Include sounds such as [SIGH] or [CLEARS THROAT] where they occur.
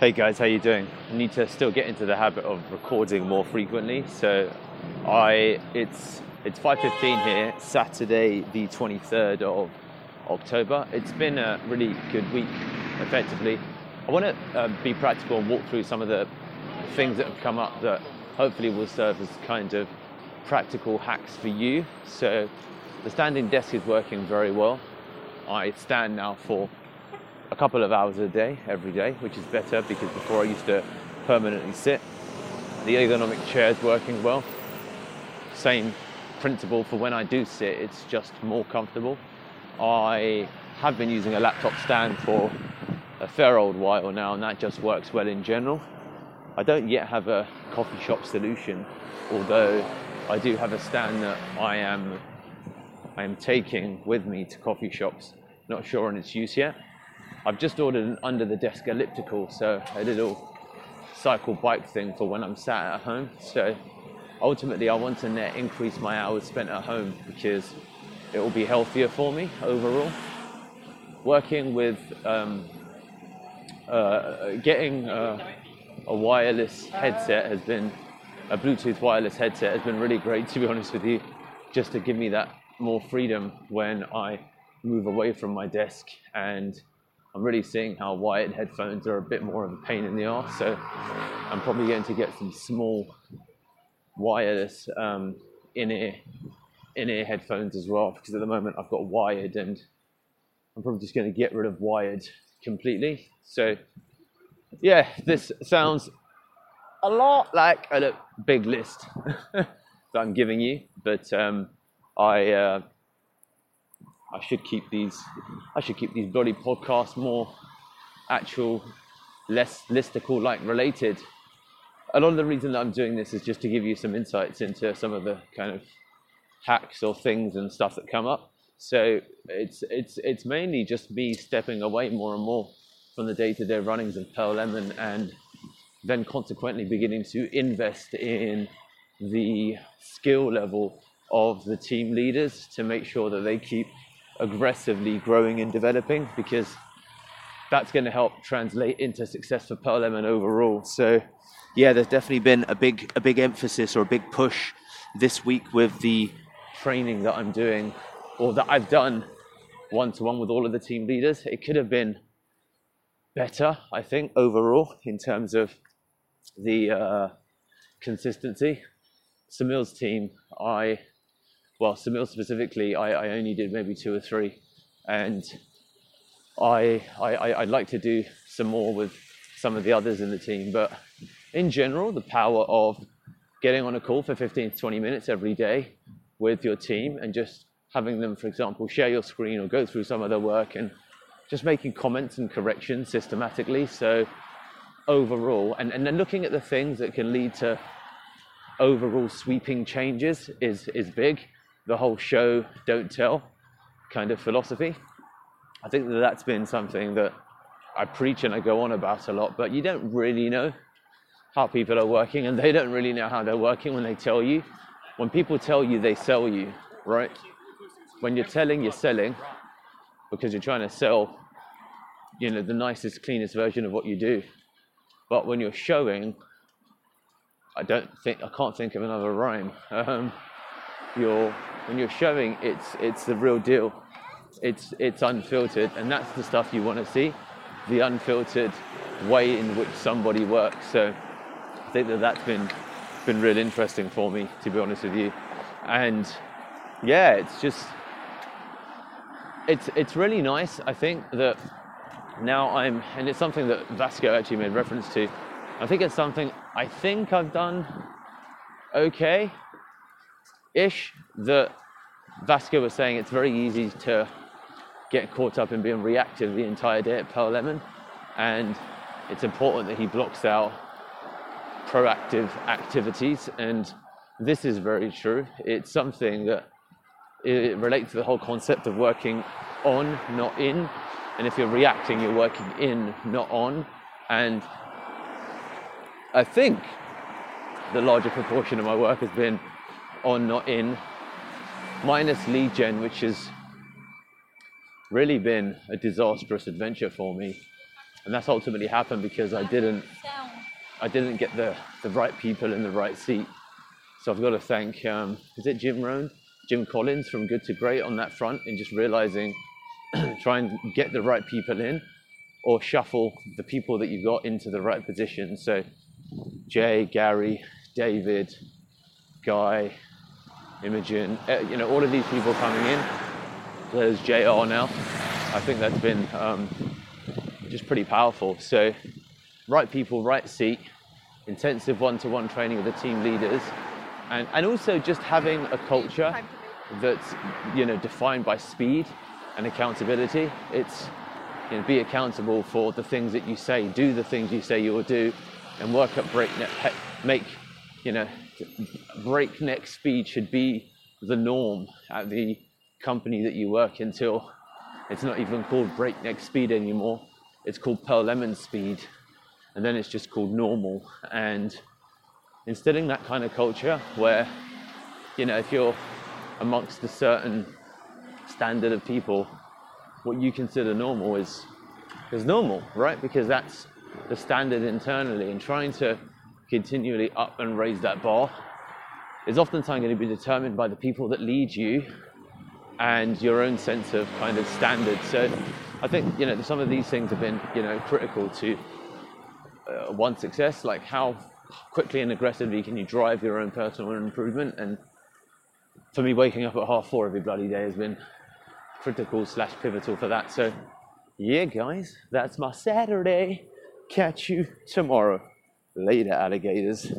Hey guys, how you doing? I need to still get into the habit of recording more frequently. So I it's it's 5:15 here, Saturday the 23rd of October. It's been a really good week, effectively. I want to uh, be practical and walk through some of the things that have come up that hopefully will serve as kind of practical hacks for you. So the standing desk is working very well. I stand now for a couple of hours a day, every day, which is better because before I used to permanently sit. The ergonomic chair is working well. Same principle for when I do sit, it's just more comfortable. I have been using a laptop stand for a fair old while now, and that just works well in general. I don't yet have a coffee shop solution, although I do have a stand that I am I am taking with me to coffee shops. Not sure on its use yet. I've just ordered an under the desk elliptical, so a little cycle bike thing for when I'm sat at home. So ultimately, I want to net increase my hours spent at home because it will be healthier for me overall. Working with um, uh, getting uh, a wireless headset has been a Bluetooth wireless headset has been really great to be honest with you, just to give me that more freedom when I move away from my desk and I'm really seeing how wired headphones are a bit more of a pain in the ass. So I'm probably going to get some small wireless um, in-ear in-ear headphones as well because at the moment I've got wired and I'm probably just going to get rid of wired completely. So yeah, this sounds a lot like a big list [LAUGHS] that I'm giving you, but um, I. Uh, I should keep these I should keep these bloody podcasts more actual, less listicle like related. A lot of the reason that I'm doing this is just to give you some insights into some of the kind of hacks or things and stuff that come up. So it's it's it's mainly just me stepping away more and more from the day-to-day runnings of Pearl Lemon and then consequently beginning to invest in the skill level of the team leaders to make sure that they keep aggressively growing and developing because that's going to help translate into success for Pearl Lemon overall. So, yeah, there's definitely been a big a big emphasis or a big push this week with the training that I'm doing or that I've done one to one with all of the team leaders. It could have been better, I think, overall in terms of the uh, consistency. Samil's team, I well, Samil specifically, I, I only did maybe two or three, and I, I I'd like to do some more with some of the others in the team. But in general, the power of getting on a call for 15 to 20 minutes every day with your team and just having them, for example, share your screen or go through some of their work and just making comments and corrections systematically. So overall, and, and then looking at the things that can lead to overall sweeping changes is, is big the whole show don't tell kind of philosophy. I think that that's been something that I preach and I go on about a lot, but you don't really know how people are working and they don't really know how they're working when they tell you. When people tell you, they sell you, right? When you're telling, you're selling because you're trying to sell, you know, the nicest, cleanest version of what you do. But when you're showing, I don't think, I can't think of another rhyme. Um, you're when you're showing it's it's the real deal. It's it's unfiltered, and that's the stuff you want to see, the unfiltered way in which somebody works. So I think that that's been been real interesting for me, to be honest with you. And yeah, it's just it's it's really nice. I think that now I'm, and it's something that Vasco actually made reference to. I think it's something I think I've done okay ish that Vasco was saying it's very easy to get caught up in being reactive the entire day at Pearl Lemon, and it's important that he blocks out proactive activities. And this is very true. It's something that it relates to the whole concept of working on, not in. And if you're reacting, you're working in, not on. And I think the larger proportion of my work has been on, not in, minus lead gen, which has really been a disastrous adventure for me. and that's ultimately happened because I didn't I didn't get the the right people in the right seat. So I've got to thank um, is it Jim Rohn, Jim Collins from Good to Great on that front, and just realizing [CLEARS THROAT] try and get the right people in, or shuffle the people that you've got into the right position. So Jay, Gary, David, Guy, Imogen, uh, you know, all of these people coming in. There's JR now. I think that's been um, just pretty powerful. So, right people, right seat, intensive one to one training with the team leaders, and, and also just having a culture that's you know defined by speed and accountability. It's you know, be accountable for the things that you say, do the things you say you will do, and work at breakneck, make you know breakneck speed should be the norm at the company that you work until it's not even called breakneck speed anymore. It's called Pearl Lemon speed. And then it's just called normal. And instilling that kind of culture where, you know, if you're amongst a certain standard of people, what you consider normal is, is normal, right? Because that's the standard internally. And trying to continually up and raise that bar is oftentimes going to be determined by the people that lead you and your own sense of kind of standard. So I think you know some of these things have been you know critical to uh, one success, like how quickly and aggressively can you drive your own personal improvement. And for me, waking up at half four every bloody day has been critical slash pivotal for that. So yeah, guys, that's my Saturday. Catch you tomorrow. Later, alligators.